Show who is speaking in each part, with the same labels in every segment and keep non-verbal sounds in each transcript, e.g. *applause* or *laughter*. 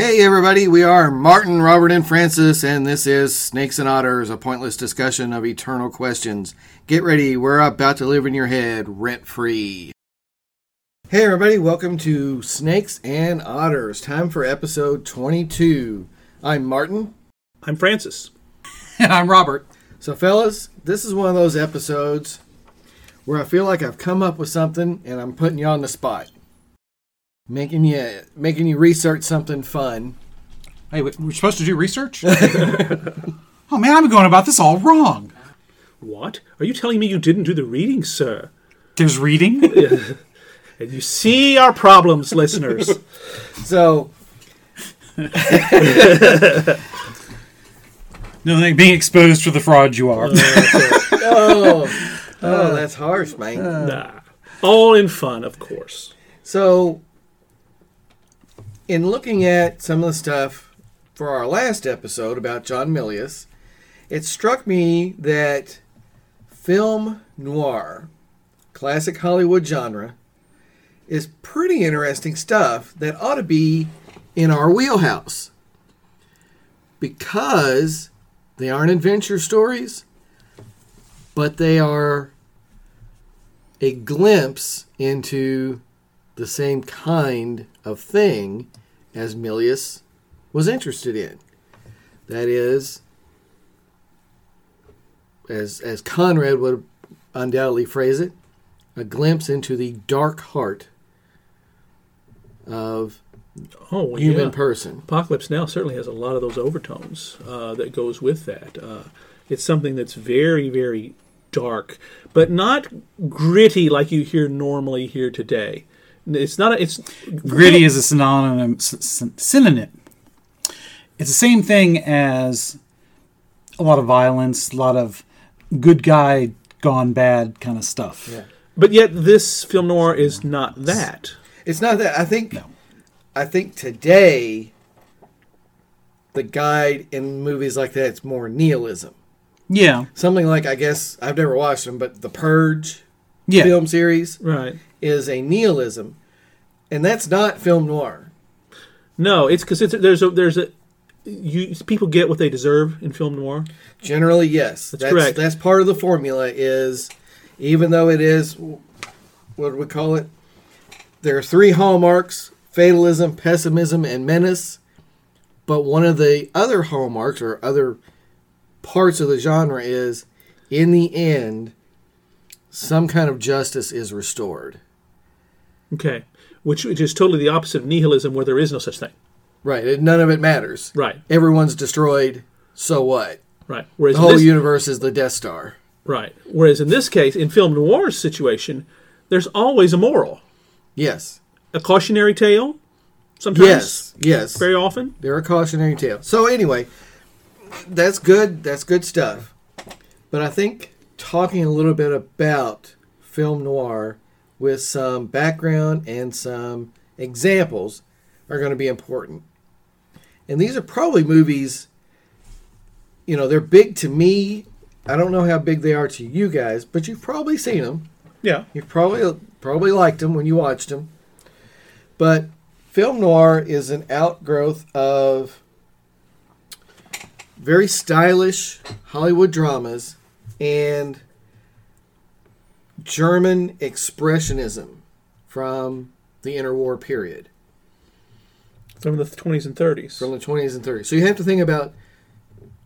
Speaker 1: Hey, everybody, we are Martin, Robert, and Francis, and this is Snakes and Otters, a pointless discussion of eternal questions. Get ready, we're about to live in your head rent free. Hey, everybody, welcome to Snakes and Otters. Time for episode 22. I'm Martin.
Speaker 2: I'm Francis.
Speaker 3: And *laughs* I'm Robert.
Speaker 1: So, fellas, this is one of those episodes where I feel like I've come up with something and I'm putting you on the spot. Making you uh, making you research something fun.
Speaker 3: Hey, we're supposed to do research? *laughs* oh man, I'm going about this all wrong.
Speaker 2: What? Are you telling me you didn't do the reading, sir?
Speaker 3: There's reading. *laughs* *laughs*
Speaker 2: And you see our problems, listeners.
Speaker 1: So,
Speaker 3: no, like being exposed for the fraud you are.
Speaker 1: Oh, oh, oh, that's harsh, man.
Speaker 2: Nah. All in fun, of course.
Speaker 1: So, in looking at some of the stuff for our last episode about John Milius, it struck me that film noir, classic Hollywood genre, is pretty interesting stuff that ought to be in our wheelhouse. Because they aren't adventure stories, but they are a glimpse into the same kind of thing as Milius was interested in. That is, as as Conrad would undoubtedly phrase it, a glimpse into the dark heart of
Speaker 2: Oh,
Speaker 1: human
Speaker 2: yeah.
Speaker 1: person.
Speaker 2: Apocalypse Now certainly has a lot of those overtones uh, that goes with that. Uh, it's something that's very, very dark, but not gritty like you hear normally here today. It's not. A, it's
Speaker 3: Gritty is a synonym. s- s- Synonym. It's the same thing as a lot of violence, a lot of good guy gone bad kind of stuff.
Speaker 1: Yeah.
Speaker 2: But yet, this film noir is not that.
Speaker 1: It's not that I think
Speaker 3: No.
Speaker 1: I think today the guide in movies like that it's more nihilism.
Speaker 3: Yeah.
Speaker 1: Something like I guess I've never watched them, but the Purge
Speaker 3: Yeah.
Speaker 1: film series
Speaker 2: Right.
Speaker 1: is a nihilism, and that's not film noir.
Speaker 2: No, it's because it's there's a there's a you people get what they deserve in film noir.
Speaker 1: Generally, yes,
Speaker 2: That's correct.
Speaker 1: That's part of the formula. Is even though it is what do we call it? There are three hallmarks: fatalism, pessimism, and menace. But one of the other hallmarks or other parts of the genre is, in the end, some kind of justice is restored.
Speaker 2: Okay, which, which is totally the opposite of nihilism, where there is no such thing.
Speaker 1: Right. None of it matters.
Speaker 2: Right.
Speaker 1: Everyone's destroyed. So what?
Speaker 2: Right. Whereas
Speaker 1: The whole
Speaker 2: this,
Speaker 1: universe is the Death Star.
Speaker 2: right. Whereas in this case, in film noir's situation, there's always a moral,
Speaker 1: Yes.
Speaker 2: a cautionary tale. Sometimes,
Speaker 1: Yes. Yes.
Speaker 2: very often.
Speaker 1: They're a cautionary tale. So anyway, that's good. That's good stuff. But I think talking a little bit about film noir with some background and some examples are going to be important. And these are probably movies. You know, they're big to me. I don't know how big they are to you guys, but you've probably seen them.
Speaker 2: Yeah.
Speaker 1: You've probably probably liked them when you watched them. But film noir is an outgrowth of very stylish Hollywood dramas and German expressionism from the interwar period,
Speaker 2: From the 20s and 30s.
Speaker 1: from the 20s and 30s. So you have to think about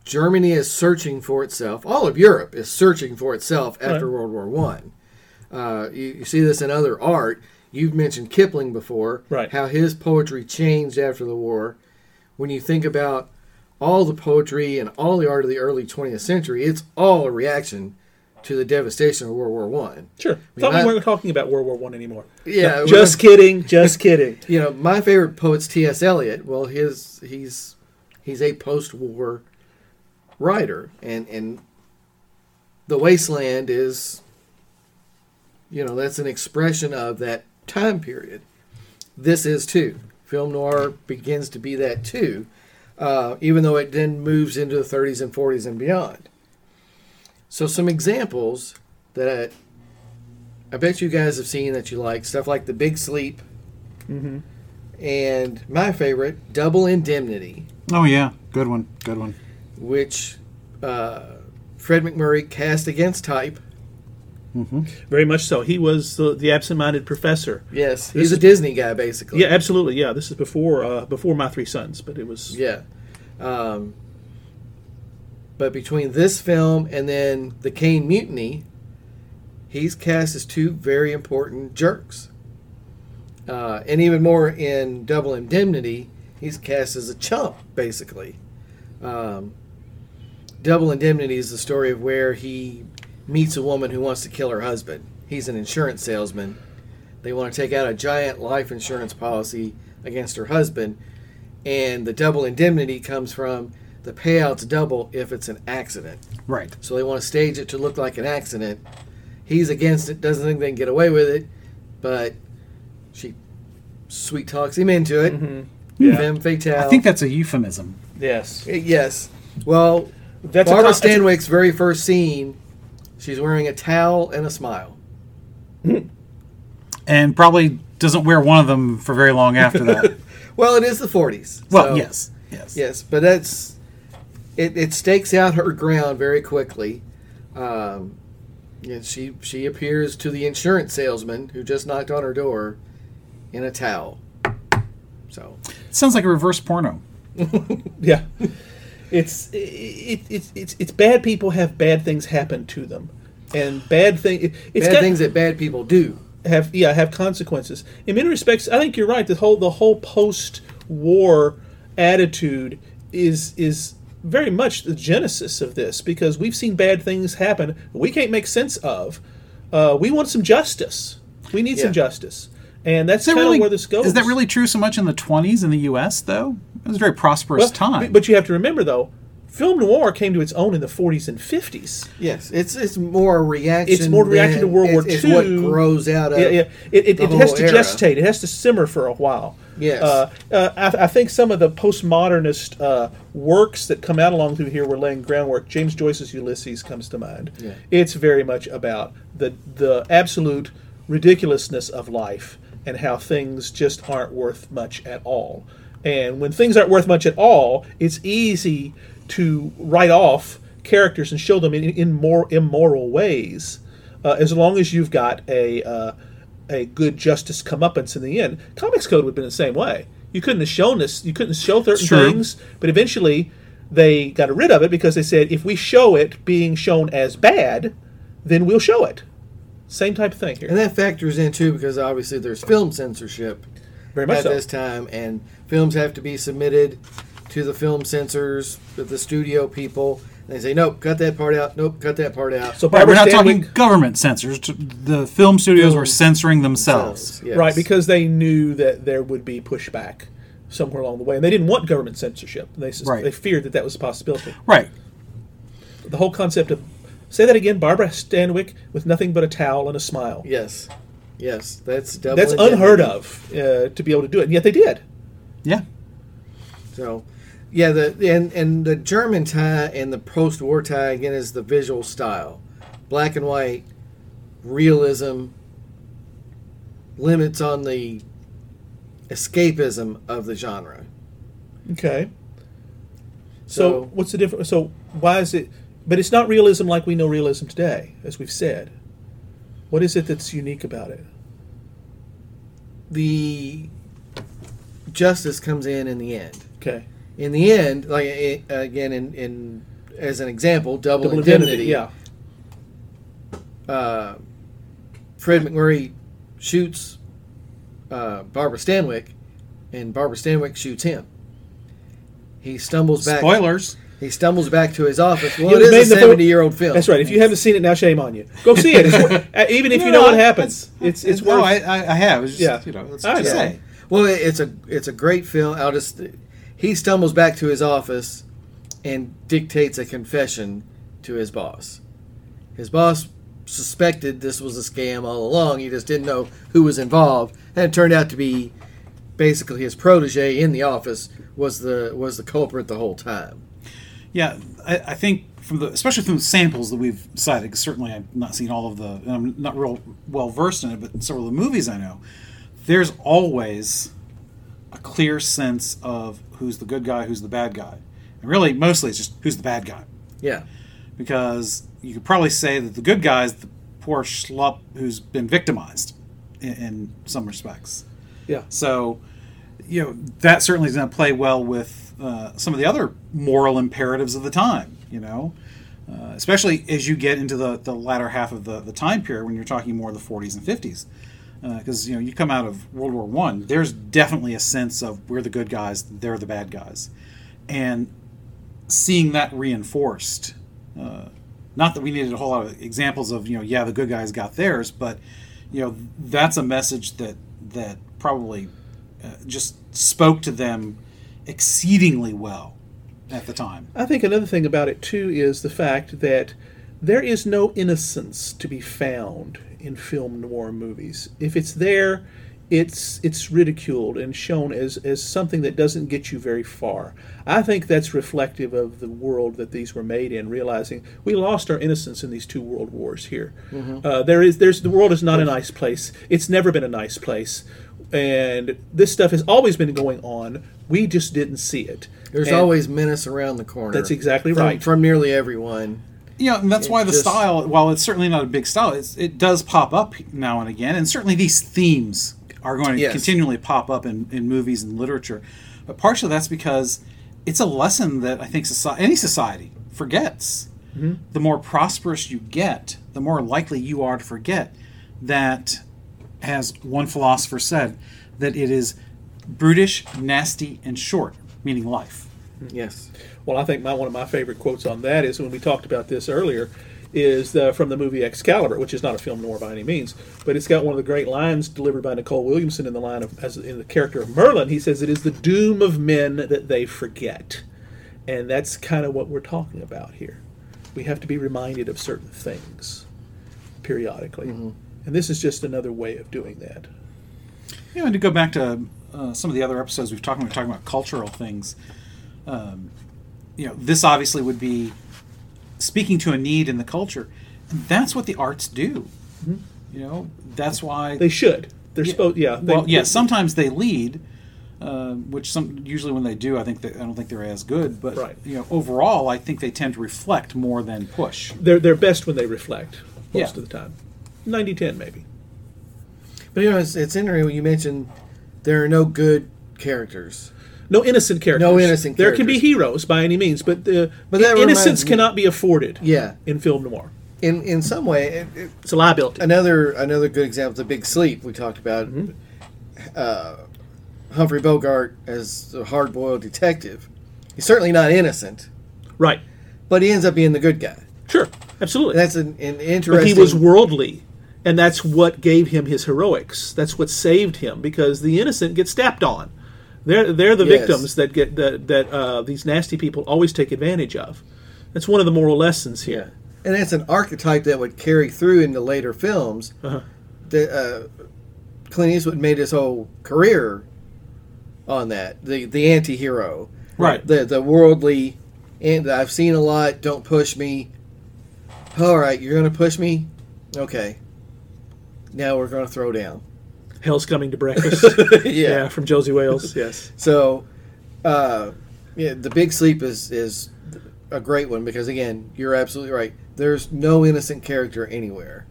Speaker 1: Germany is searching for itself. All of Europe is searching for itself after
Speaker 2: Right.
Speaker 1: World War One. Uh, you, you see this in other art. You've mentioned Kipling before.
Speaker 2: Right.
Speaker 1: How his poetry changed after the war. When you think about all the poetry and all the art of the early 20th century, it's all a reaction to the devastation of World War One.
Speaker 2: sure. Thought
Speaker 1: I-
Speaker 2: we weren't talking about World War One anymore.
Speaker 1: Yeah,
Speaker 2: No, just kidding. Just *laughs* kidding.
Speaker 1: you know, my favorite poet's T.S. Eliot. Well, his he's he's a post-war writer, and and the wasteland is, you know, that's an expression of that time period. This is too. Film noir begins to be that too, uh, even though it then moves into the 30s and 40s and beyond. So some examples that I, I bet you guys have seen that you like stuff like The Big Sleep, and my favorite, Double Indemnity,
Speaker 3: Oh yeah, good one, good one.
Speaker 1: which uh, Fred MacMurray cast against type.
Speaker 2: Very much so. He was the, the absent-minded professor.
Speaker 1: Yes,
Speaker 2: This
Speaker 1: he's a Disney guy, basically.
Speaker 2: Yeah, absolutely. Yeah, this is before uh, before my three sons, but it was
Speaker 1: Yeah. Um, but between this film and then The Caine Mutiny, he's cast as two very important jerks. Uh, and even more in Double Indemnity, he's cast as a chump, basically. Um, Double Indemnity is the story of where he meets a woman who wants to kill her husband. He's an insurance salesman. They want to take out a giant life insurance policy against her husband, and the double indemnity comes from the payout's double if it's an accident.
Speaker 3: Right.
Speaker 1: So they want to stage it to look like an accident. He's against it, doesn't think they can get away with it, but she sweet talks him into it. Mm-hmm.
Speaker 2: Yeah.
Speaker 1: Femme fatale.
Speaker 3: I think that's a euphemism.
Speaker 2: yes.
Speaker 1: yes. Well,
Speaker 2: That's
Speaker 1: Barbara
Speaker 2: a, con- a-
Speaker 1: Stanwyck's very first scene, she's wearing a towel and a smile. *laughs*
Speaker 3: And probably doesn't wear one of them for very long after that. *laughs*
Speaker 1: Well, it is the 40s.
Speaker 3: well,
Speaker 1: so-
Speaker 3: yes, yes.
Speaker 1: Yes, but that's it. It stakes out her ground very quickly. Um, yeah, she she appears to the insurance salesman who just knocked on her door in a towel. So it
Speaker 3: Sounds like a reverse porno. *laughs*
Speaker 2: Yeah. It's it, it's it's it's bad people have bad things happen to them, and bad thing it, it's
Speaker 1: bad
Speaker 2: got,
Speaker 1: things that bad people do.
Speaker 2: have yeah have consequences. In many respects, I think you're right. The whole the whole post war attitude is is very much the genesis of this because we've seen bad things happen we can't make sense of. Uh, we want some justice. We need some justice, and that's
Speaker 3: that
Speaker 2: kind
Speaker 3: really
Speaker 2: of where this goes.
Speaker 3: Is that really true so much in the 20s in the U.S. though? It was a very prosperous
Speaker 2: Well,
Speaker 3: time.
Speaker 2: But you have to remember though, film noir came to its own in the 40s and 50s.
Speaker 1: Yes, it's it's more a reaction.
Speaker 2: It's more reaction to
Speaker 1: than-
Speaker 2: World War
Speaker 1: it's,
Speaker 2: II.
Speaker 1: It's what grows out of.
Speaker 2: Yeah, yeah. It, it,
Speaker 1: the
Speaker 2: it has to
Speaker 1: era.
Speaker 2: gestate. It has to simmer for a while.
Speaker 1: Yes.
Speaker 2: Uh, uh, I, I think some of the postmodernist uh, works that come out along through here were laying groundwork. James Joyce's Ulysses comes to mind.
Speaker 1: Yeah.
Speaker 2: It's very much about the the absolute ridiculousness of life and how things just aren't worth much at all. And when things aren't worth much at all, it's easy to write off characters and show them in, in more immoral ways, uh, as long as you've got a uh, a good justice comeuppance in the end. Comics Code would have been the same way. You couldn't have shown this. You couldn't show certain things, but eventually they got rid of it because they said if we show it being shown as bad, then we'll show it. Same type of thing here.
Speaker 1: And that factors in too because obviously there's film censorship
Speaker 2: Very much
Speaker 1: at
Speaker 2: so.
Speaker 1: this time, and films have to be submitted to the film censors, the- the studio people. And they say, nope, cut that part out. Nope, cut that part out.
Speaker 2: So
Speaker 3: right, we're not talking government censors. The film studios were censoring themselves.
Speaker 1: Yes.
Speaker 2: right? Because they knew that there would be pushback somewhere along the way, and they didn't want government censorship. They
Speaker 3: Right.
Speaker 2: they feared that that was a possibility.
Speaker 3: Right.
Speaker 2: The whole concept of say that again, Barbara Stanwyck with nothing but a towel and a smile.
Speaker 1: yes, yes, that's double.
Speaker 2: That's
Speaker 1: indemnity.
Speaker 2: unheard of uh, to be able to do it, and yet they did.
Speaker 3: Yeah.
Speaker 1: So, yeah, the and and the German tie and the post-war tie again is the visual style, black and white, realism. Limits on the escapism of the genre.
Speaker 2: Okay. So,
Speaker 1: So-
Speaker 2: what's the difference? So why is it? But it's not realism like we know realism today, as we've said. What is it that's unique about it?
Speaker 1: The justice comes in in the end.
Speaker 2: Okay.
Speaker 1: In the end, like again, in, in as an example, double,
Speaker 2: Double
Speaker 1: indemnity.
Speaker 2: indemnity. Yeah.
Speaker 1: uh, Fred MacMurray shoots uh, Barbara Stanwyck, and Barbara Stanwyck shoots him. He stumbles back.
Speaker 3: Spoilers.
Speaker 1: He stumbles back to his office. Well,
Speaker 2: It
Speaker 1: it
Speaker 2: was made
Speaker 1: is
Speaker 2: in
Speaker 1: a
Speaker 2: the
Speaker 1: seventy-year-old film.
Speaker 2: That's right. If you haven't seen it now, shame on you. Go see it. It's, *laughs* even if you know
Speaker 3: No,
Speaker 2: what happens, it's it's
Speaker 3: no,
Speaker 2: worth.
Speaker 3: I, I, I have. It's just,
Speaker 2: Yeah.
Speaker 3: you know, let's
Speaker 2: I
Speaker 3: just say.
Speaker 1: Well, it's a it's a great film. I'll just he stumbles back to his office and dictates a confession to his boss. His boss suspected this was a scam all along. He just didn't know who was involved, and it turned out to be basically his protege in the office was the was the culprit the whole time.
Speaker 3: Yeah, I, I think from the especially from the samples that we've cited, 'cause certainly I've not seen all of the, and I'm not real well versed in it, but several of the movies I know, there's always a clear sense of who's the good guy, who's the bad guy. And really, mostly it's just who's the bad guy.
Speaker 1: Yeah.
Speaker 3: Because you could probably say that the good guy is the poor schlup who's been victimized in, in some respects.
Speaker 2: Yeah.
Speaker 3: So, you know, that certainly is going to play well with uh, some of the other moral imperatives of the time, you know, uh, especially as you get into the, the latter half of the, the time period when you're talking more of the 40s and 50s. Because, you know, you come out of World War One, there's definitely a sense of we're the good guys, they're the bad guys. And seeing that reinforced, uh, not that we needed a whole lot of examples of, you know, yeah, the good guys got theirs, but, you know, that's a message that, that probably uh, just spoke to them exceedingly well at the time.
Speaker 2: I think another thing about it too is the fact that there is no innocence to be found in film noir movies. If it's there, it's it's ridiculed and shown as as something that doesn't get you very far. I think that's reflective of the world that these were made in, realizing we lost our innocence in these two world wars here. Uh, there is there's the world is not a nice place. It's never been a nice place, and this stuff has always been going on. We just didn't see it.
Speaker 1: There's
Speaker 2: And-
Speaker 1: always menace around the corner.
Speaker 2: That's exactly
Speaker 1: from,
Speaker 2: right.
Speaker 1: From nearly everyone.
Speaker 3: You know, and that's
Speaker 1: It
Speaker 3: why the
Speaker 1: just-
Speaker 3: style, while it's certainly not a big style, it's, it does pop up now and again, and certainly these themes are going to
Speaker 1: Yes.
Speaker 3: continually pop up in, in movies and literature. But partially that's because it's a lesson that I think society, any society forgets. Mm-hmm. The more prosperous you get, the more likely you are to forget that, as one philosopher said, that it is brutish, nasty, and short, meaning life.
Speaker 1: Yes.
Speaker 2: Well, I think my one of my favorite quotes on that is when we talked about this earlier, is the, from the movie Excalibur, which is not a film noir by any means, but it's got one of the great lines delivered by Nicol Williamson in the line of as in the character of Merlin. He says, "It is the doom of men that they forget," and that's kind of what we're talking about here. We have to be reminded of certain things periodically, and this is just another way of doing that.
Speaker 3: You know, and to go back to uh, some of the other episodes we've talked about, talking about cultural things. Um, you know, this obviously would be speaking to a need in the culture. And that's what the arts do. You know, that's why
Speaker 2: They should. They're
Speaker 3: Yeah.
Speaker 2: supposed. Yeah. They,
Speaker 3: well, yeah. Sometimes they lead, uh, which some usually when they do, I think that, I don't think they're as good. But
Speaker 2: Right.
Speaker 3: you know, overall, I think they tend to reflect more than push.
Speaker 2: they're they're best when they reflect most
Speaker 3: Yeah.
Speaker 2: of the time. 90-10 maybe.
Speaker 1: But you know, it's, it's interesting when you mentioned there are no good characters.
Speaker 2: No innocent characters.
Speaker 1: No innocent
Speaker 2: There can be heroes by any means, but the
Speaker 1: But that
Speaker 2: innocence cannot be afforded.
Speaker 1: Yeah.
Speaker 2: in film noir,
Speaker 1: In in some way, it, it,
Speaker 2: it's a liability.
Speaker 1: another another good example is The Big Sleep we talked about.
Speaker 2: Mm-hmm.
Speaker 1: Uh, Humphrey Bogart as a hard-boiled detective. He's certainly not innocent,
Speaker 2: right?
Speaker 1: but he ends up being the good guy.
Speaker 2: Sure, absolutely.
Speaker 1: That's an, an
Speaker 2: but
Speaker 1: interesting.
Speaker 2: he was worldly, and that's what gave him his heroics. That's what saved him because the innocent get stepped on. They're they're the
Speaker 1: Yes.
Speaker 2: victims that get that that uh, these nasty people always take advantage of. That's one of the moral lessons here. Yeah.
Speaker 1: And that's an archetype that would carry through into later films.
Speaker 2: Uh-huh.
Speaker 1: The, uh, Clint Eastwood made his whole career on that. The the anti-hero.
Speaker 3: Right.
Speaker 1: The the worldly and I've seen a lot, don't push me. All right, you're going to push me? Okay. Now we're going to throw down.
Speaker 2: Hell's coming to breakfast. *laughs*
Speaker 1: Yeah.
Speaker 2: from Josey Wales. Yes.
Speaker 1: So, uh, yeah, the big sleep is is a great one because again, you're absolutely right. There's no innocent character anywhere.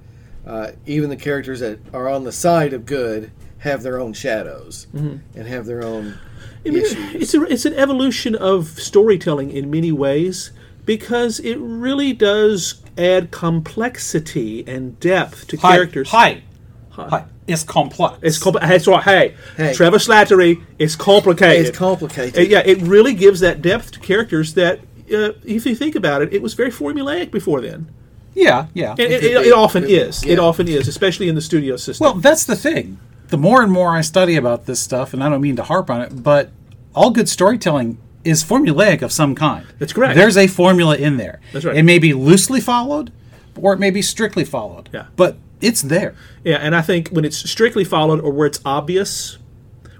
Speaker 1: Uh, even the characters that are on the side of good have their own shadows and have their own
Speaker 2: I mean,
Speaker 1: issues.
Speaker 2: it's a, it's an evolution of storytelling in many ways because it really does add complexity and depth to
Speaker 3: Hi,
Speaker 2: characters.
Speaker 3: Hi. Hi. It's complex.
Speaker 2: It's compl- That's right. Hey,
Speaker 1: Hey.
Speaker 2: Trevor Slattery. It's complicated.
Speaker 1: It's complicated.
Speaker 2: Uh, yeah, it really gives that depth to characters that, uh, if you think about it, it was very formulaic before then.
Speaker 3: yeah, yeah.
Speaker 2: And it, it, it often
Speaker 1: Could-
Speaker 2: is. It often is, especially in the studio system.
Speaker 3: Well, that's the thing. The more and more I study about this stuff, and I don't mean to harp on it, but all good storytelling is formulaic of some kind.
Speaker 2: That's correct.
Speaker 3: There's a formula in there.
Speaker 2: That's right.
Speaker 3: It may be loosely followed, or it may be strictly followed.
Speaker 2: Yeah.
Speaker 3: But it's there.
Speaker 2: Yeah, and I think when it's strictly followed or where it's obvious,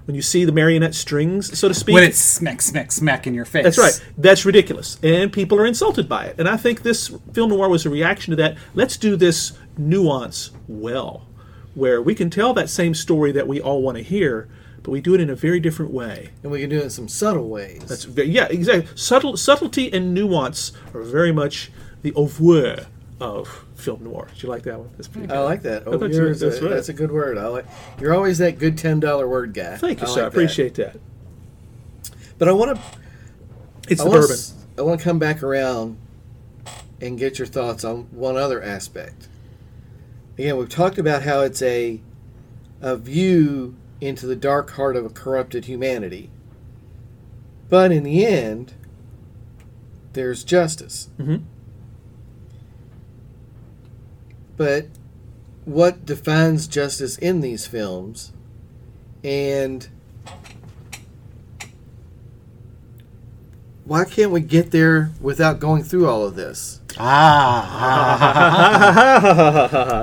Speaker 2: when you see the marionette strings, so to speak,
Speaker 3: When it's smack, smack, smack in your face.
Speaker 2: That's right. That's ridiculous. And people are insulted by it. And I think this film noir was a reaction to that. Let's do this nuance well, where we can tell that same story that we all want to hear, but we do it in a very different way.
Speaker 1: and we can do it in some subtle ways.
Speaker 2: That's very, yeah, exactly. Subtle subtlety and nuance are very much the au revoir of film noir. Did you like that one? That's pretty good.
Speaker 1: I like that.
Speaker 2: I
Speaker 1: Oh, you're,
Speaker 2: you-
Speaker 1: that's,
Speaker 2: right.
Speaker 1: that's a good word. I like. You're always that good ten dollar word guy.
Speaker 2: Thank you,
Speaker 1: I
Speaker 2: sir. I
Speaker 1: like that.
Speaker 2: appreciate that.
Speaker 1: But I want to.
Speaker 2: It's
Speaker 1: I
Speaker 2: the bourbon.
Speaker 1: I want to come back around and get your thoughts on one other aspect. Again, we've talked about how it's a a view into the dark heart of a corrupted humanity. But in the end, there's justice.
Speaker 2: Mhm.
Speaker 1: But what defines justice in these films and why can't we get there without going through all of this?
Speaker 3: Ah,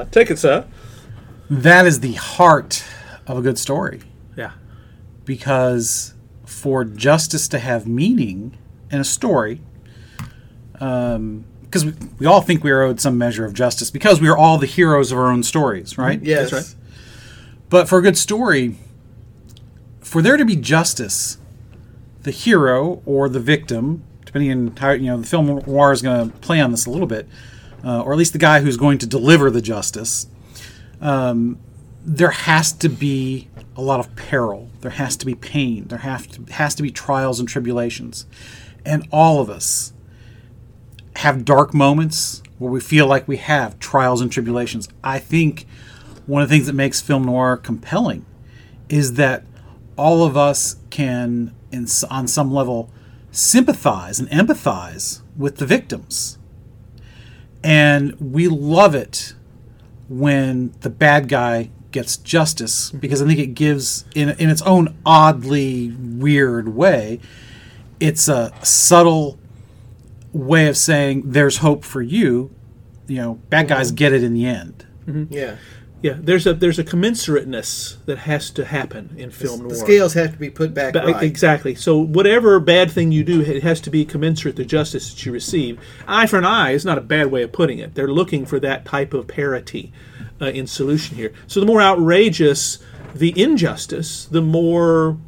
Speaker 3: *laughs*
Speaker 2: Take it, sir.
Speaker 3: that is the heart of a good story.
Speaker 2: Yeah.
Speaker 3: because for justice to have meaning in a story, because we, we all think we are owed some measure of justice because we are all the heroes of our own stories, right?
Speaker 1: Yes.
Speaker 2: That's right.
Speaker 3: But for a good story, for there to be justice, the hero or the victim, depending on how you know the film noir is going to play on this a little bit, uh, or at least the guy who's going to deliver the justice, um, there has to be a lot of peril. There has to be pain. There have to, has to be trials and tribulations, and all of us have dark moments where we feel like we have trials and tribulations. I think one of the things that makes film noir compelling is that all of us can, in, on some level, sympathize and empathize with the victims. And we love it when the bad guy gets justice because I think it gives, in, in its own oddly weird way, it's a subtle way of saying there's hope for you. You know, bad guys get it in the end.
Speaker 1: Yeah.
Speaker 2: Yeah. There's a there's a commensurateness that has to happen in film noir.
Speaker 1: The scales have to be put back
Speaker 2: Ba-
Speaker 1: right.
Speaker 2: Exactly. So whatever bad thing you do, it has to be commensurate to justice that you receive. Eye for an eye is not a bad way of putting it. They're looking for that type of parity uh, in solution here. So the more outrageous the injustice, the more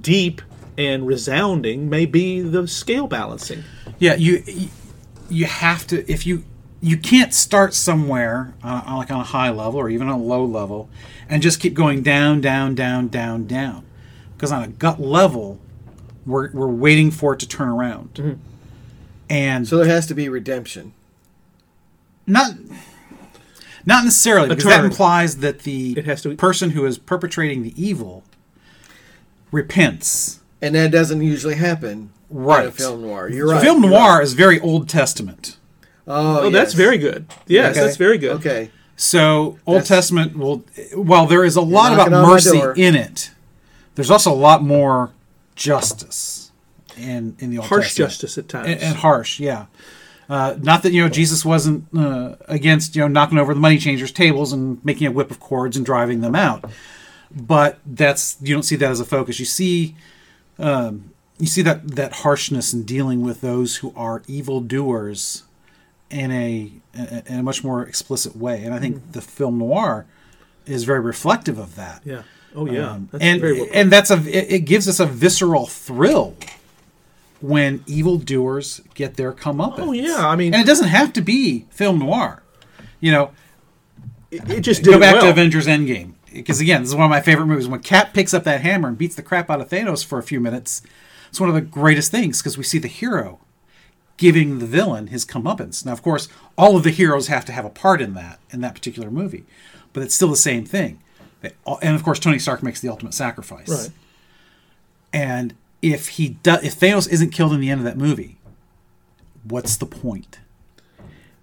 Speaker 2: deep and resounding may be the scale balancing.
Speaker 3: Yeah, you you have to if you you can't start somewhere on, on like on a high level or even on a low level and just keep going down, down, down, down, down. Because on a gut level, we're we're waiting for it to turn around, mm-hmm. and
Speaker 1: so there has to be redemption.
Speaker 3: not not necessarily because that implies that the
Speaker 2: It has to-
Speaker 3: person who is perpetrating the evil repents.
Speaker 1: And that doesn't usually happen in a
Speaker 3: Right.
Speaker 1: film noir. You're right.
Speaker 3: Film noir
Speaker 1: right.
Speaker 3: is very Old Testament.
Speaker 1: Oh,
Speaker 2: Oh, that's very good. Yes,
Speaker 3: Okay.
Speaker 2: that's very good.
Speaker 1: Okay.
Speaker 3: So Old
Speaker 1: That's-
Speaker 3: Testament will while there is a lot about
Speaker 1: knocking on my
Speaker 3: mercy in it, there's also a lot more justice in in the Old
Speaker 2: Harsh
Speaker 3: Testament.
Speaker 2: justice at times.
Speaker 3: and, and harsh, yeah. Uh, not that you know Jesus wasn't uh, against you know knocking over the money changers' tables and making a whip of cords and driving them out, but that's you don't see that as a focus. You see, um, you see that that harshness in dealing with those who are evil doers in a in a much more explicit way, and I think the film noir is very reflective of that.
Speaker 2: yeah. Oh yeah.
Speaker 3: Um,
Speaker 2: That's
Speaker 3: and
Speaker 2: very well
Speaker 3: and that's a it, it gives us a visceral thrill when evildoers get their comeuppance.
Speaker 2: Oh yeah. I mean,
Speaker 3: and it doesn't have to be film noir. You know,
Speaker 2: it, it just
Speaker 3: go back
Speaker 2: well.
Speaker 3: to Avengers Endgame because again, this is one of my favorite movies. When Cap picks up that hammer and beats the crap out of Thanos for a few minutes, it's one of the greatest things because we see the hero giving the villain his comeuppance. Now, of course, all of the heroes have to have a part in that in that particular movie, but it's still the same thing. They all- And of course, Tony Stark makes the ultimate sacrifice.
Speaker 2: Right.
Speaker 3: And if he does, if Thanos isn't killed in the end of that movie, what's the point?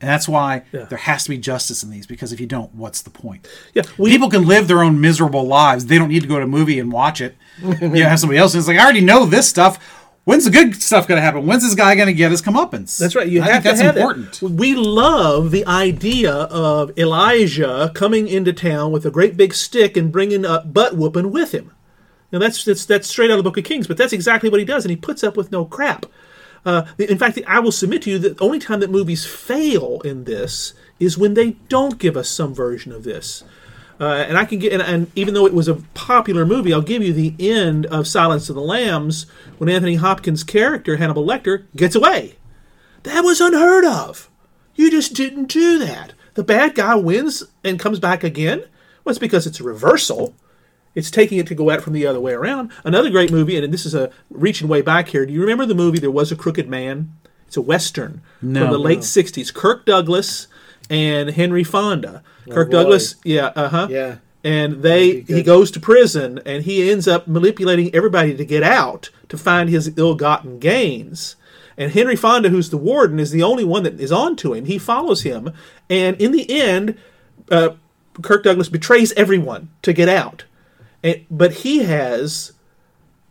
Speaker 3: And that's why
Speaker 2: Yeah.
Speaker 3: there has to be justice in these because if you don't, what's the point?
Speaker 2: Yeah. We,
Speaker 3: People can live their own miserable lives. They don't need to go to a movie and watch it. *laughs* you know, have somebody else. And it's like I already know this stuff. When's the good stuff going to happen? When's this guy going to get his comeuppance?
Speaker 2: That's right. You
Speaker 3: I
Speaker 2: have
Speaker 3: think that's
Speaker 2: to have that.
Speaker 3: important.
Speaker 2: We love the idea of Elijah coming into town with a great big stick and bringing a butt whooping with him. Now that's that's that's straight out of the Book of Kings, but that's exactly what he does, and he puts up with no crap. Uh, in fact, I will submit to you that the only time that movies fail in this is when they don't give us some version of this. Uh, and I can get, and, and even though it was a popular movie, I'll give you the end of Silence of the Lambs when Anthony Hopkins' character Hannibal Lecter gets away. That was unheard of. You just didn't do that. The bad guy wins and comes back again. Well, it's because it's a reversal. It's taking it to go at it from the other way around. Another great movie, and this is a reaching way back here. Do you remember the movie There Was a Crooked Man? It's a western
Speaker 3: No.
Speaker 2: from the late '60s. Kirk Douglas and Henry Fonda. Kirk
Speaker 1: boy.
Speaker 2: Douglas, yeah, uh huh,
Speaker 1: Yeah.
Speaker 2: and they he goes to prison and he ends up manipulating everybody to get out to find his ill-gotten gains and henry fonda who's the warden is the only one that is on to him he follows him and in the end uh, kirk douglas betrays everyone to get out and, but he has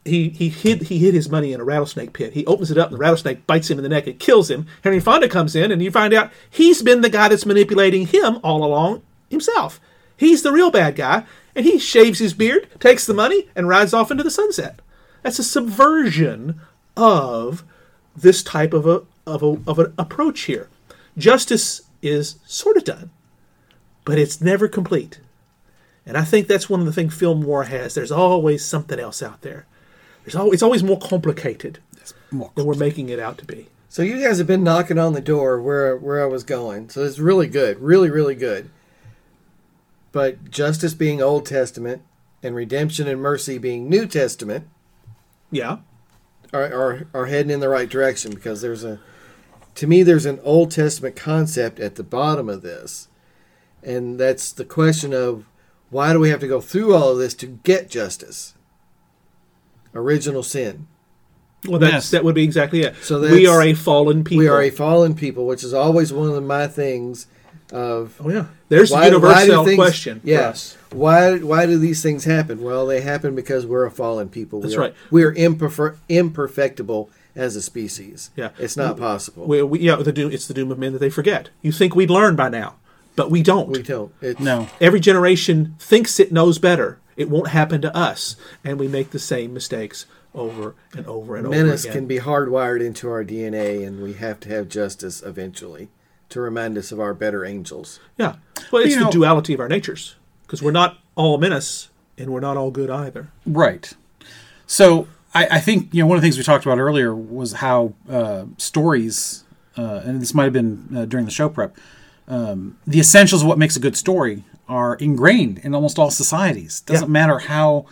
Speaker 2: he he hid he hid his money in a rattlesnake pit. He opens it up, and the rattlesnake bites him in the neck and kills him. Henry Fonda comes in, and you find out he's been the guy that's manipulating him all along himself. He's the real bad guy, and he shaves his beard, takes the money, and rides off into the sunset. That's a subversion of this type of a of a of an approach here. Justice is sort of done, but it's never complete. And I think that's one of the things film noir has. There's always something else out there. There's always, it's always more complicated
Speaker 3: More
Speaker 2: than we're making it out to be.
Speaker 1: So you guys have been knocking on the door where where I was going. So it's really good, really really good. But justice being Old Testament and redemption and mercy being New Testament
Speaker 2: Yeah.
Speaker 1: are are, are heading in the right direction because there's a to me there's an Old Testament concept at the bottom of this. And that's the question of why do we have to go through all of this to get justice? Original sin.
Speaker 2: Well, that's
Speaker 3: Yes.
Speaker 2: that would be exactly it.
Speaker 1: So
Speaker 2: we are a fallen people.
Speaker 1: We are a fallen people, which is always one of my things of
Speaker 2: Oh yeah. There's
Speaker 1: Why-
Speaker 2: the
Speaker 1: why do
Speaker 2: universal
Speaker 1: things-
Speaker 2: question for
Speaker 1: yeah.
Speaker 2: us.
Speaker 1: Why why do these things happen? Well, they happen because we're a fallen people.
Speaker 2: That's
Speaker 1: we are,
Speaker 2: right.
Speaker 1: We are imperfer- imperfectible as a species.
Speaker 2: Yeah.
Speaker 1: It's not possible.
Speaker 2: We, we, yeah, the doom, it's the doom of men that they forget. You think we'd learn by now, but we don't.
Speaker 1: we don't. It's,
Speaker 3: No.
Speaker 2: Every generation thinks it knows better. It won't happen to us, and we make the same mistakes over and over and
Speaker 1: Menace
Speaker 2: over again.
Speaker 1: can be hardwired into our DNA, and we have to have justice eventually to remind us of our better angels.
Speaker 2: yeah, well, it's
Speaker 3: You
Speaker 2: the
Speaker 3: know-
Speaker 2: duality of our natures because we're not all menace and we're not all good either.
Speaker 3: Right. So I, I think you know one of the things we talked about earlier was how uh, stories, uh, and this might have been uh, during the show prep, um, the essentials of what makes a good story are ingrained in almost all societies. Doesn't
Speaker 2: Yeah.
Speaker 3: matter how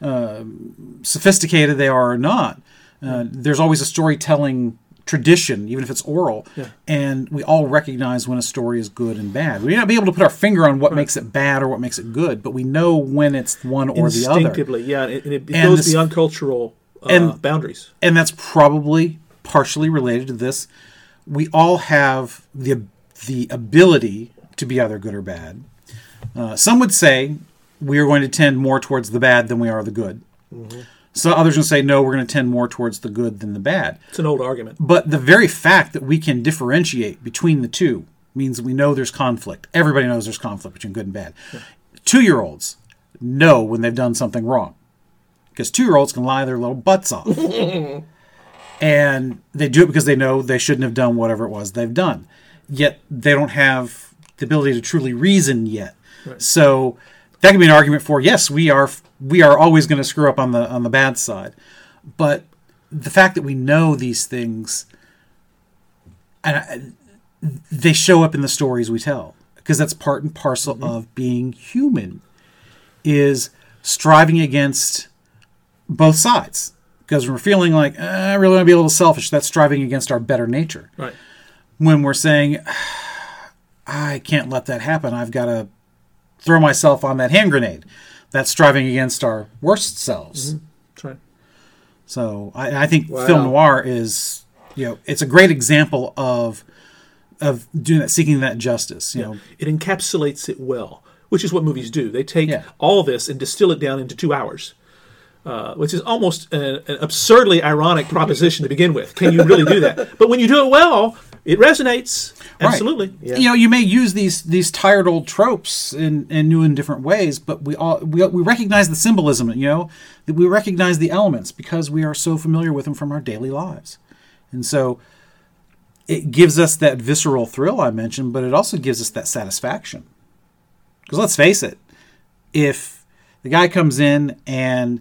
Speaker 3: um sophisticated they are or not. Uh, there's always a storytelling tradition, even if it's oral,
Speaker 2: Yeah.
Speaker 3: and we all recognize when a story is good and bad. We may not be able to put our finger on what makes it bad or what makes it good, but we know when it's one or the other.
Speaker 2: Instinctively, yeah, and it, it goes
Speaker 3: this-
Speaker 2: beyond cultural uh,
Speaker 3: and-
Speaker 2: boundaries.
Speaker 3: and that's probably partially related to this. We all have the the ability to be either good or bad. Uh, some would say we are going to tend more towards the bad than we are the good. So others will say no, we're going to tend more towards the good than the bad.
Speaker 2: It's an old argument.
Speaker 3: But the very fact that we can differentiate between the two means we know there's conflict. Everybody knows there's conflict between good and bad. Two year olds know when they've done something wrong because two year olds can lie their little butts off. *laughs* and they do it because they know they shouldn't have done whatever it was they've done. Yet they don't have the ability to truly reason yet. So that can be an argument for yes, we are we are always going to screw up on the on the bad side. But the fact that we know these things and I, they show up in the stories we tell because that's part and parcel of being human is striving against both sides because when we're feeling like "Eh, I really want to be a little selfish that's striving against our better nature
Speaker 2: Right.
Speaker 3: When we're saying I can't let that happen I've got to throw myself on that hand grenade that's striving against our worst selves
Speaker 2: That's right.
Speaker 3: so I, I think
Speaker 1: Wow.
Speaker 3: film noir is, you know, it's a great example of of doing that, seeking that justice. You know,
Speaker 2: It encapsulates it well, which is what movies do. They take
Speaker 3: Yeah.
Speaker 2: all this and distill it down into two hours, uh, which is almost an, an absurdly ironic proposition to begin with. Can you really do that? *laughs* But when you do it well, it resonates.
Speaker 3: Right.
Speaker 2: Absolutely.
Speaker 1: Yeah.
Speaker 3: you know, you may use these these tired old tropes in, in new and different ways, but we all we, we recognize the symbolism. You know, that we recognize the elements because we are so familiar with them from our daily lives, and so it gives us that visceral thrill I mentioned, but it also gives us that satisfaction. Because let's face it, if the guy comes in and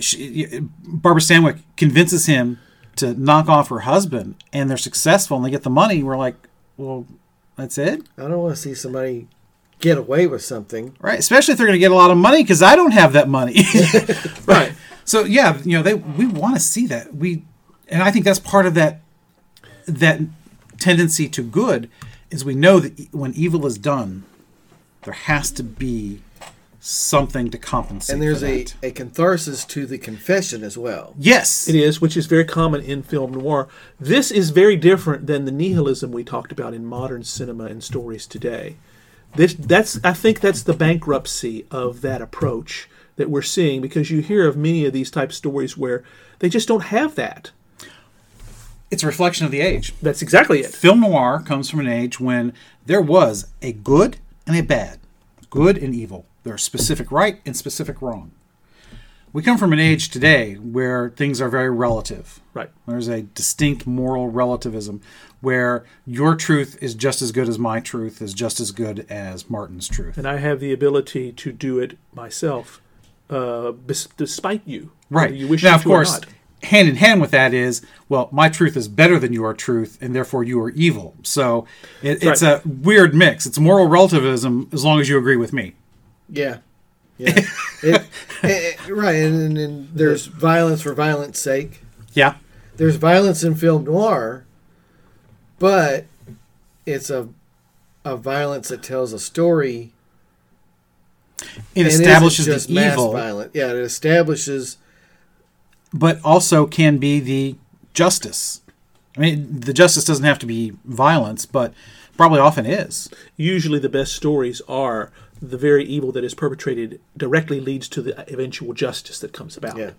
Speaker 3: she, Barbara Stanwyck convinces him to knock off her husband, and they're successful and they get the money, we're like, well, that's it,
Speaker 1: I don't want to see somebody get away with something.
Speaker 3: right? Especially if they're going to get a lot of money, because I don't have that money. *laughs*
Speaker 2: Right.
Speaker 3: So yeah, you know, they we want to see that we, and I think that's part of that that tendency to good is we know that when evil is done, there has to be something to compensate.
Speaker 1: And there's
Speaker 3: for
Speaker 1: a,
Speaker 3: that.
Speaker 1: a catharsis to the confession as well.
Speaker 3: yes,
Speaker 2: It is, which is very common in film noir. This is very different than the nihilism we talked about in modern cinema and stories today. This, that's, I think that's the bankruptcy of that approach that we're seeing because you hear of many of these type stories where they just don't have that.
Speaker 3: it's a reflection of the age.
Speaker 2: That's exactly it.
Speaker 3: Film noir comes from an age when there was a good and a bad, good and evil. There's specific right and specific wrong. We come from an age today where things are very relative.
Speaker 2: Right.
Speaker 3: There's a distinct moral relativism where your truth is just as good as my truth, is just as good as Martin's truth.
Speaker 2: And I have the ability to do it myself, uh, bes- despite you.
Speaker 3: Right.
Speaker 2: You wish
Speaker 3: now, of course, hand in hand with that is, well, my truth is better than your truth, and therefore you are evil. So it, it's
Speaker 2: right.
Speaker 3: a weird mix. It's moral relativism as long as you agree with me.
Speaker 1: Yeah. Yeah. it, it- right. And, and, and there's violence for violence sake.
Speaker 3: Yeah.
Speaker 1: There's violence in film noir, but it's a, a violence that tells a story.
Speaker 3: It
Speaker 1: and isn't
Speaker 3: establishes
Speaker 1: just
Speaker 3: the
Speaker 1: mass
Speaker 3: evil,
Speaker 1: violence. Yeah, it establishes.
Speaker 3: but also can be the justice. I mean, the justice doesn't have to be violence, but probably often is.
Speaker 2: Usually, the best stories are the very evil that is perpetrated directly leads to the eventual justice that comes about.
Speaker 1: Yeah.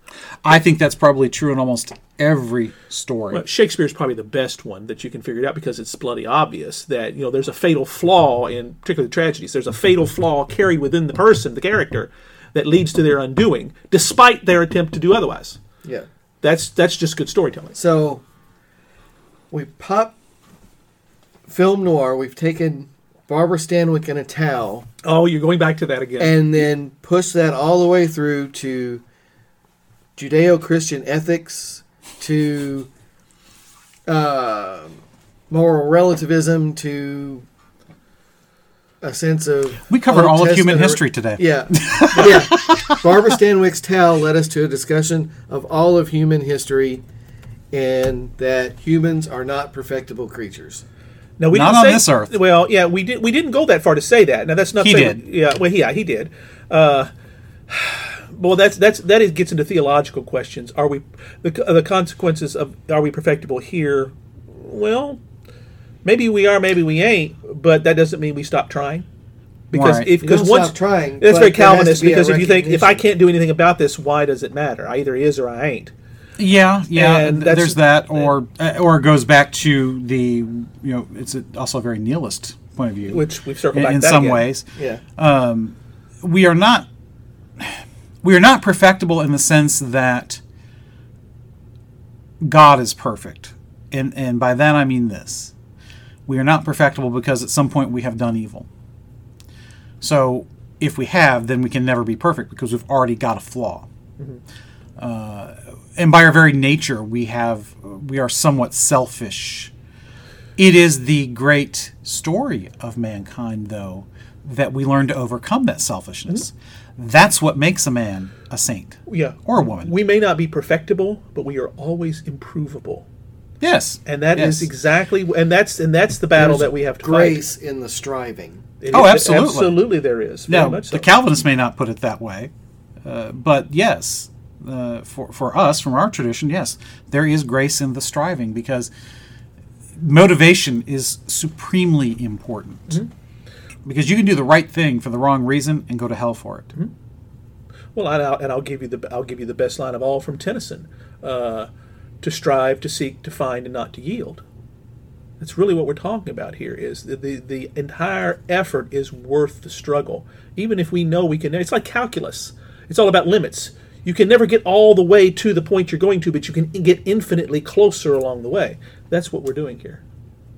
Speaker 3: I think that's probably true in almost every story.
Speaker 2: Well, Shakespeare's probably the best one that you can figure it out because it's bloody obvious that you know there's a fatal flaw in particularly tragedies. There's a fatal flaw carried within the person, the character, that leads to their undoing, despite their attempt to do otherwise.
Speaker 1: Yeah.
Speaker 2: That's that's just good storytelling.
Speaker 1: So we pop film noir. We've taken Barbara Stanwyck in a towel
Speaker 2: Oh, you're going back to that again.
Speaker 1: and then push that all the way through to Judeo-Christian ethics, to uh, moral relativism, to a sense of
Speaker 3: we covered all of human history today.
Speaker 1: Yeah, *laughs* yeah. Barbara Stanwyck's towel led us to a discussion of all of human history, and that humans are not perfectible creatures.
Speaker 2: No, we
Speaker 3: Not
Speaker 2: didn't
Speaker 3: on
Speaker 2: say,
Speaker 3: this earth.
Speaker 2: Well, yeah, we did. We didn't go that far to say that. Now that's not.
Speaker 3: He
Speaker 2: saying-
Speaker 3: did.
Speaker 2: Yeah, well, yeah, he did. Uh, well, that's that's that is gets into theological questions. Are we the the consequences of are we perfectible here? Well, maybe we are, maybe we ain't. But that doesn't mean we stop trying. Because
Speaker 3: Right.
Speaker 2: if because once
Speaker 1: stop trying,
Speaker 2: that's very
Speaker 1: there has
Speaker 2: Calvinist.
Speaker 1: be
Speaker 2: Because if you think if I can't do anything about this, why does it matter? I either is or I ain't.
Speaker 3: Yeah, yeah.
Speaker 2: And
Speaker 3: there's that, or uh, or it goes back to the you know it's a, also a very nihilist point of view,
Speaker 2: Which we've circled
Speaker 3: in,
Speaker 2: back
Speaker 3: in some
Speaker 2: again.
Speaker 3: ways.
Speaker 1: Yeah,
Speaker 3: we are not we are not perfectible in the sense that God is perfect. And and by that I mean this. We are not perfectible because at some point we have done evil. So if we have, then we can never be perfect because we've already got a flaw. Uh, and by our very nature, we have we are somewhat selfish. It is the great story of mankind, though, that we learn to overcome that selfishness. That's what makes a man a saint
Speaker 2: Yeah.
Speaker 3: or a woman.
Speaker 2: We may not be perfectible, but we are always improvable.
Speaker 3: yes,
Speaker 2: and that is
Speaker 3: yes.
Speaker 2: exactly and that's and that's the battle
Speaker 1: There's
Speaker 2: that we have to
Speaker 1: grace in the striving.
Speaker 2: It
Speaker 3: Oh,
Speaker 2: is-
Speaker 3: absolutely.
Speaker 2: absolutely, there is. Very
Speaker 3: Now,
Speaker 2: much so.
Speaker 3: the Calvinists may not put it that way, uh, but yes, uh, for for us, from our tradition, yes, there is grace in the striving because motivation is supremely important.
Speaker 2: Mm-hmm.
Speaker 3: Because you can do the right thing for the wrong reason and go to hell for it.
Speaker 2: Mm-hmm. Well, and I'll, and I'll give you the I'll give you the best line of all from Tennyson: uh, "To strive, to seek, to find, and not to yield." That's really what we're talking about here. Is the, the the entire effort is worth the struggle, even if we know we can. It's like calculus. It's all about limits. You can never get all the way to the point you're going to, but you can get infinitely closer along the way. That's what we're doing here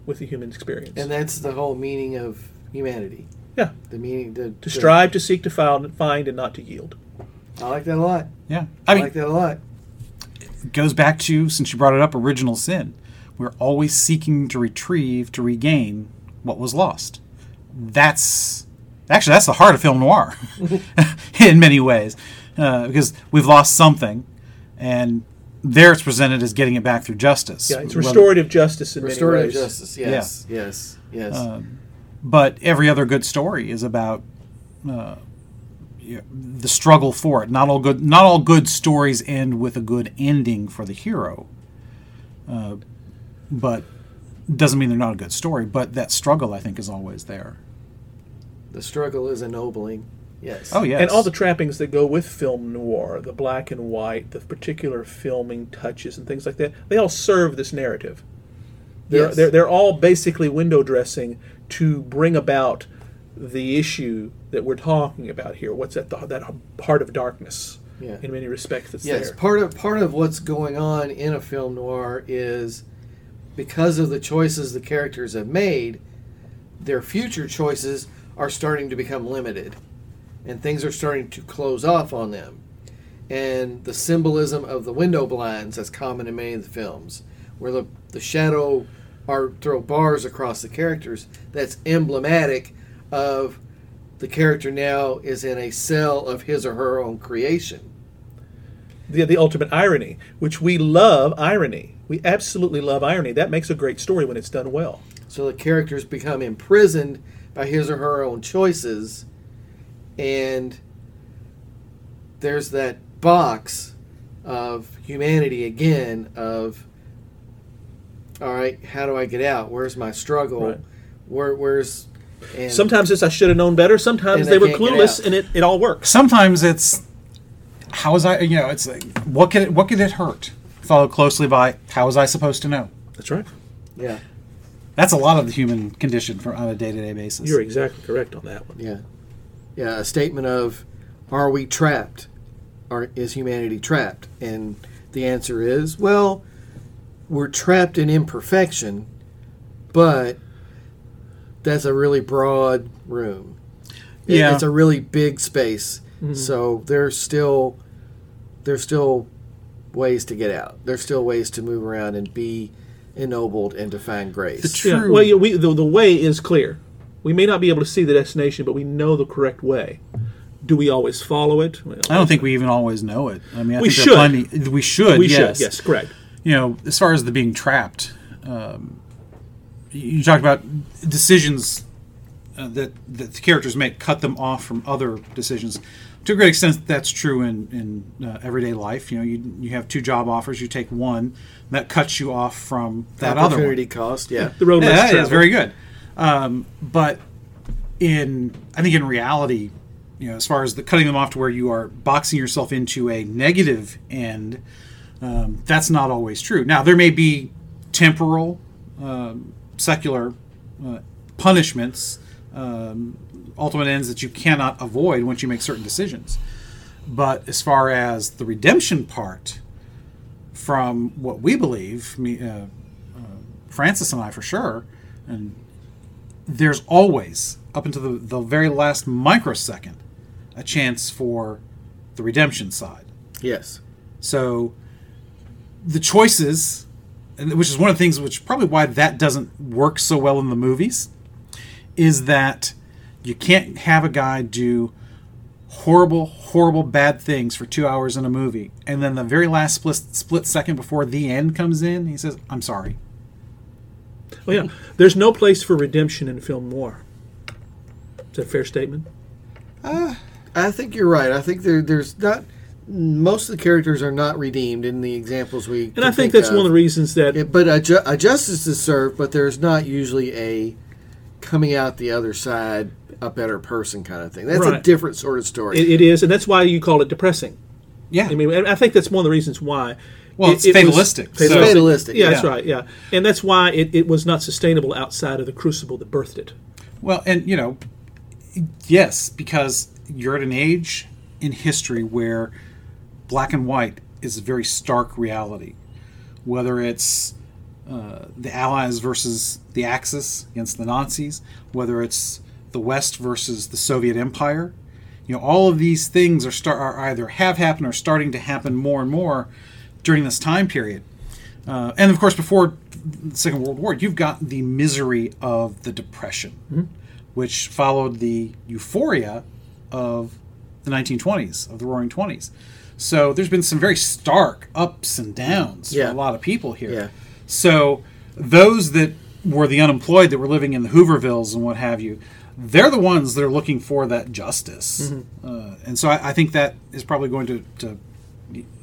Speaker 2: with the human experience.
Speaker 1: And that's the whole meaning of humanity.
Speaker 2: Yeah.
Speaker 1: The meaning the,
Speaker 2: To
Speaker 1: the-
Speaker 2: strive, to seek, to find, find, and not to yield.
Speaker 1: I like that a lot.
Speaker 3: Yeah,
Speaker 1: I,
Speaker 3: I mean,
Speaker 1: like that a lot.
Speaker 3: it goes back to since you brought it up, original sin. We're always seeking to retrieve, to regain what was lost. That's actually that's the heart of film noir, *laughs* in many ways, uh, because we've lost something, and there it's presented as getting it back through justice.
Speaker 2: Yeah, it's
Speaker 3: Whether-
Speaker 2: restorative justice in
Speaker 1: Restorative
Speaker 2: many ways.
Speaker 1: justice. Yes. Yes. Yes.
Speaker 3: Um, but every other good story is about uh, the struggle for it. Not all good. Not all good stories end with a good ending for the hero. Uh, but doesn't mean they're not a good story. But that struggle, I think, is always there.
Speaker 1: the struggle is ennobling. Yes.
Speaker 3: Oh yes,
Speaker 2: And all the trappings that go with film noir, the black and white, the particular filming touches and things like that, they all serve this narrative. They're,
Speaker 1: Yes.
Speaker 2: they're, they're all basically window dressing to bring about the issue that we're talking about here. What's at the, that heart of darkness
Speaker 1: Yeah.
Speaker 2: in many respects that's
Speaker 1: Yes,
Speaker 2: there.
Speaker 1: part of part of what's going on in a film noir is because of the choices the characters have made, their future choices are starting to become limited, and things are starting to close off on them. And the symbolism of the window blinds that's common in many of the films, where the the shadow are throw bars across the characters, that's emblematic of the character now is in a cell of his or her own creation.
Speaker 2: the, the ultimate irony, which we love irony. We absolutely love irony. That makes a great story when it's done well.
Speaker 1: So the characters become imprisoned by his or her own choices, and there's that box of humanity again of all right, how do I get out? Where's my struggle?
Speaker 2: Right.
Speaker 1: Where where's and
Speaker 2: Sometimes it's I should have known better. Sometimes they,
Speaker 1: they
Speaker 2: were clueless, and it, it all works.
Speaker 3: sometimes it's how is I? You know, it's like what could it, what could it hurt? Followed closely by how was I supposed to know?
Speaker 2: That's right.
Speaker 1: yeah,
Speaker 3: That's a lot of the human condition for, on a day to day basis.
Speaker 2: You're exactly correct on that one.
Speaker 1: yeah, yeah. A statement of are we trapped? Are is humanity trapped? And the answer is well, we're trapped in imperfection, but that's a really broad room. It-
Speaker 3: Yeah.
Speaker 1: it's a really big space. Mm-hmm. So there's still there's still ways to get out. There's still ways to move around and be ennobled and to find grace.
Speaker 3: The
Speaker 2: Yeah,
Speaker 3: True.
Speaker 2: well, we, the, the way is clear. We may not be able to see the destination, but we know the correct way. Do we always follow it? Well,
Speaker 3: I don't think we even always know it. I mean, I
Speaker 2: We
Speaker 3: think
Speaker 2: should.
Speaker 3: plenty. We should.
Speaker 2: we
Speaker 3: yes.
Speaker 2: should. Yes, correct.
Speaker 3: You know, as far as the being trapped, um, you talked about decisions uh, that that the characters make cut them off from other decisions. To a great extent, that's true in in uh, everyday life. You know, you you have two job offers, you take one, that cuts you off from that other one.
Speaker 1: Opportunity cost, yeah.
Speaker 2: The road
Speaker 3: Yeah,
Speaker 2: less
Speaker 3: that is
Speaker 2: traveled.
Speaker 3: very good. Um, but in, I think in reality, you know, as far as the cutting them off to where you are boxing yourself into a negative end, um, that's not always true. Now there may be temporal, um, secular uh, punishments, um, ultimate ends that you cannot avoid once you make certain decisions. But as far as the redemption part, from what we believe, me, uh, Francis and I for sure, and there's always, up until the, the very last microsecond, a chance for the redemption side.
Speaker 1: Yes.
Speaker 3: So the choices, which is one of the things which probably why that doesn't work so well in the movies, is that you can't have a guy do horrible, horrible, bad things for two hours in a movie, and then the very last split, split second before the end comes in, he says, "I'm sorry."
Speaker 2: Well, yeah. There's no place for redemption in film noir. Is that a fair statement?
Speaker 1: Uh, I think you're right. I think there, there's not. Most of the characters are not redeemed in the examples we.
Speaker 2: And I think that's one of the reasons that
Speaker 1: It, but a, ju- a justice is served, but there's not usually a coming out the other side a better person kind of thing. That's a different sort of story.
Speaker 2: it, it is, and that's why you call it depressing.
Speaker 3: Yeah,
Speaker 2: I mean, I think that's one of the reasons why.
Speaker 3: Well, it's
Speaker 2: it was-
Speaker 3: fatalistic, so-
Speaker 1: It's fatalistic,
Speaker 2: Yeah, that's right. Yeah, and that's why it, it was not sustainable outside of the crucible that birthed it.
Speaker 3: Well, and you know, yes, because you're at an age in history where black and white is a very stark reality. Whether it's uh, the Allies versus the Axis against the Nazis, whether it's the West versus the Soviet Empire. You know, all of these things are start are either have happened or starting to happen more and more during this time period. Uh, and of course, before the Second World War, you've got the misery of the Depression, which followed the euphoria of the 1920s, of the Roaring Twenties. So there's been some very stark ups and downs
Speaker 1: Yeah.
Speaker 3: for a lot of people here.
Speaker 1: Yeah.
Speaker 3: So those that were the unemployed that were living in the Hoovervilles and what have you, they're the ones that are looking for that justice. Uh, and so I, I think that is probably going to, to,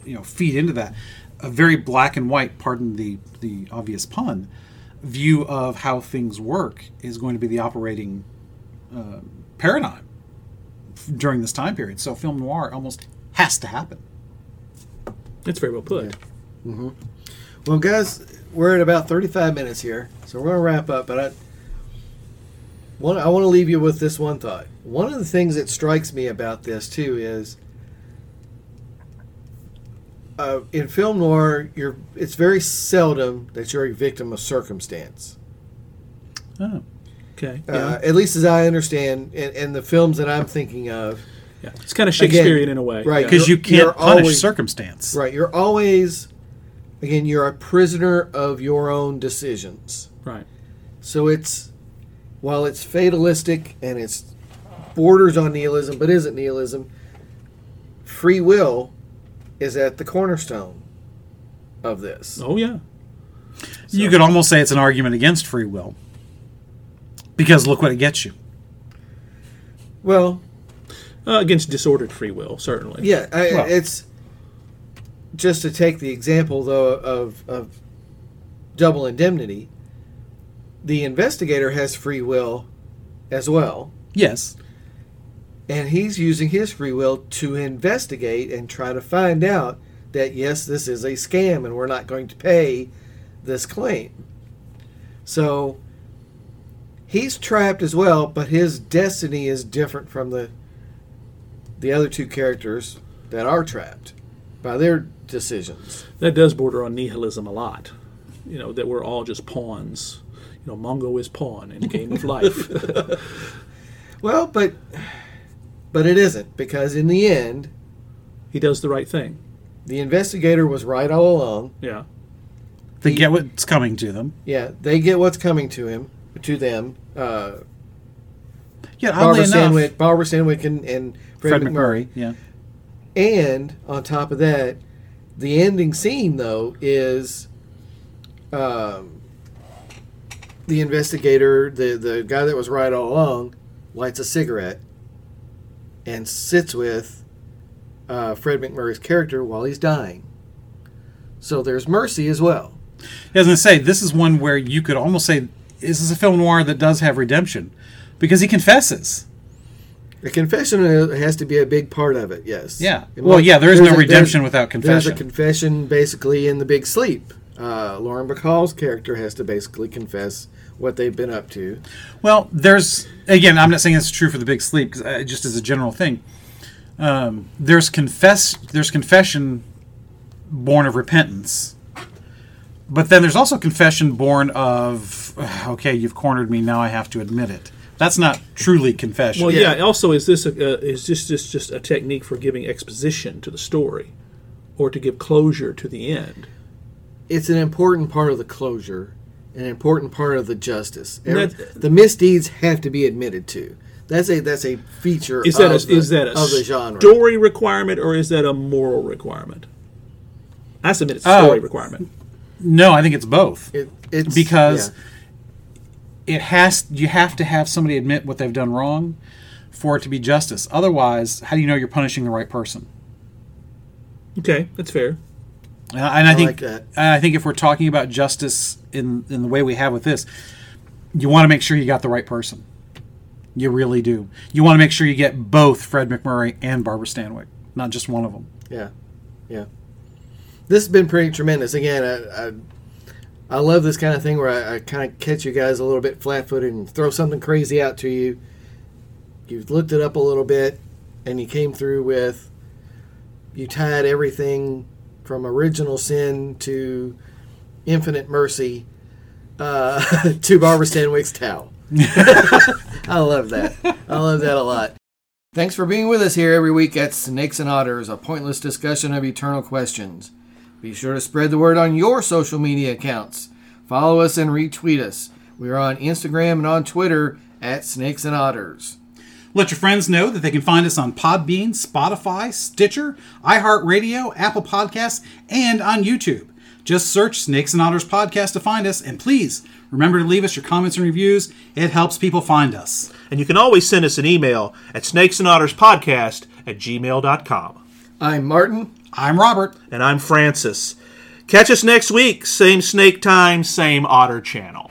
Speaker 3: you know, feed into that. A very black and white, pardon the, the obvious pun, view of how things work is going to be the operating uh, paradigm f- during this time period. So film noir almost has to happen.
Speaker 2: That's very well put.
Speaker 1: Well, guys, we're at about 35 minutes here, so we're going to wrap up. But I, one, I want to leave you with this one thought. One of the things that strikes me about this too is, uh, in film noir, you're it's very seldom that you're a victim of circumstance.
Speaker 3: Oh.
Speaker 2: Okay.
Speaker 1: Uh,
Speaker 2: Yeah.
Speaker 1: At least as I understand, in the films that I'm thinking of,
Speaker 2: yeah. It's kind of
Speaker 1: again,
Speaker 2: Shakespearean in a way.
Speaker 1: right,
Speaker 3: Because you can't punish
Speaker 1: always-
Speaker 3: circumstance.
Speaker 1: right? You're always, again, you're a prisoner of your own decisions.
Speaker 2: Right.
Speaker 1: So it's while it's fatalistic and it's borders on nihilism, but isn't nihilism. Free will is at the cornerstone of this.
Speaker 2: Oh yeah.
Speaker 3: You could almost say it's an argument against free will. Because look what it gets you.
Speaker 1: Well,
Speaker 2: Uh, against disordered free will, certainly.
Speaker 1: yeah, I,
Speaker 3: Well-
Speaker 1: it's just to take the example though of of double indemnity. The investigator has free will as well.
Speaker 3: Yes.
Speaker 1: And he's using his free will to investigate and try to find out that yes this is a scam and we're not going to pay this claim so he's trapped as well but his destiny is different from the the other two characters that are trapped by their decisions
Speaker 2: That does border on nihilism a lot. You know, that we're all just pawns. You know, Mongo is pawn in game of life. *laughs*
Speaker 1: well but but it isn't because in the end
Speaker 2: he does the right thing.
Speaker 1: the investigator was right all along
Speaker 2: Yeah.
Speaker 3: They
Speaker 1: He-
Speaker 3: get what's coming to them.
Speaker 1: Yeah, they get what's coming to him, to them. Uh,
Speaker 3: Yeah, oddly
Speaker 1: Barbara
Speaker 3: enough,
Speaker 1: Stanwyck, Barbara Sandwick, and, and Fred,
Speaker 3: Fred
Speaker 1: MacMurray.
Speaker 3: MacMurray. Yeah.
Speaker 1: And on top of that, the ending scene though is um, the investigator, the the guy that was right all along, lights a cigarette and sits with uh, Fred MacMurray's character while he's dying. So there's mercy as well.
Speaker 3: I was going to say, this is one where you could almost say, this is a film noir that does have redemption. Because he confesses.
Speaker 1: The confession has to be a big part of it. Yes.
Speaker 3: Yeah. Well, yeah, there is no
Speaker 1: a-
Speaker 3: redemption without
Speaker 1: There's a
Speaker 3: confession.
Speaker 1: confession basically in the Big Sleep. Uh, Lauren Bacall's character has to basically confess what they've been up to.
Speaker 3: Well, there's again. I'm not saying it's true for the Big Sleep, 'cause, uh, just as a general thing. Um, there's confess. There's confession born of repentance, but then there's also confession born of okay, you've cornered me. Now I have to admit it. That's not truly confession.
Speaker 2: Well,
Speaker 1: Yeah.
Speaker 2: yeah. Also, is this a, uh, is this just just a technique for giving exposition to the story, or to give closure to the end?
Speaker 1: It's an important part of the closure, an important part of the justice. Every-
Speaker 2: that-
Speaker 1: the misdeeds have to be admitted to. That's a that's a feature
Speaker 2: Is that
Speaker 1: of,
Speaker 2: a,
Speaker 1: the,
Speaker 2: is that a
Speaker 1: of the genre.
Speaker 2: story requirement or is that a moral requirement? I submit it's a
Speaker 3: Oh.
Speaker 2: story requirement.
Speaker 3: no, I think it's both.
Speaker 1: It, it's
Speaker 3: because
Speaker 1: yeah.
Speaker 3: it has you have to have somebody admit what they've done wrong for it to be justice. Otherwise, how do you know you're punishing the right person?
Speaker 2: Okay, that's fair.
Speaker 3: Uh, and I,
Speaker 1: I
Speaker 3: think
Speaker 1: like that.
Speaker 3: I think if we're talking about justice in in the way we have with this, you want to make sure you got the right person. You really do. You want to make sure you get both Fred MacMurray and Barbara Stanwyck, not just one of them.
Speaker 1: Yeah, yeah. This has been pretty tremendous. Again, I, I, I love this kind of thing where I, I kind of catch you guys a little bit flat-footed and throw something crazy out to you. You've looked it up a little bit, and you came through with. You tied everything from original sin to infinite mercy uh, *laughs* to Barbara Stanwyck's towel. *laughs* I love that. I love that a lot. Thanks for being with us here every week at Snakes and Otters, a pointless discussion of eternal questions. Be sure to spread the word on your social media accounts. Follow us and retweet us. We are on Instagram and on Twitter at Snakes and Otters.
Speaker 3: Let your friends know that they can find us on Podbean, Spotify, Stitcher, iHeartRadio, Apple Podcasts, and on YouTube. Just search Snakes and Otters Podcast to find us, and please remember to leave us your comments and reviews. It helps people find us.
Speaker 2: And you can always send us an email at snakesanotterspodcast at gmail.com.
Speaker 1: I'm Martin.
Speaker 3: I'm Robert.
Speaker 2: And I'm Francis. Catch us next week, same snake time, same otter channel.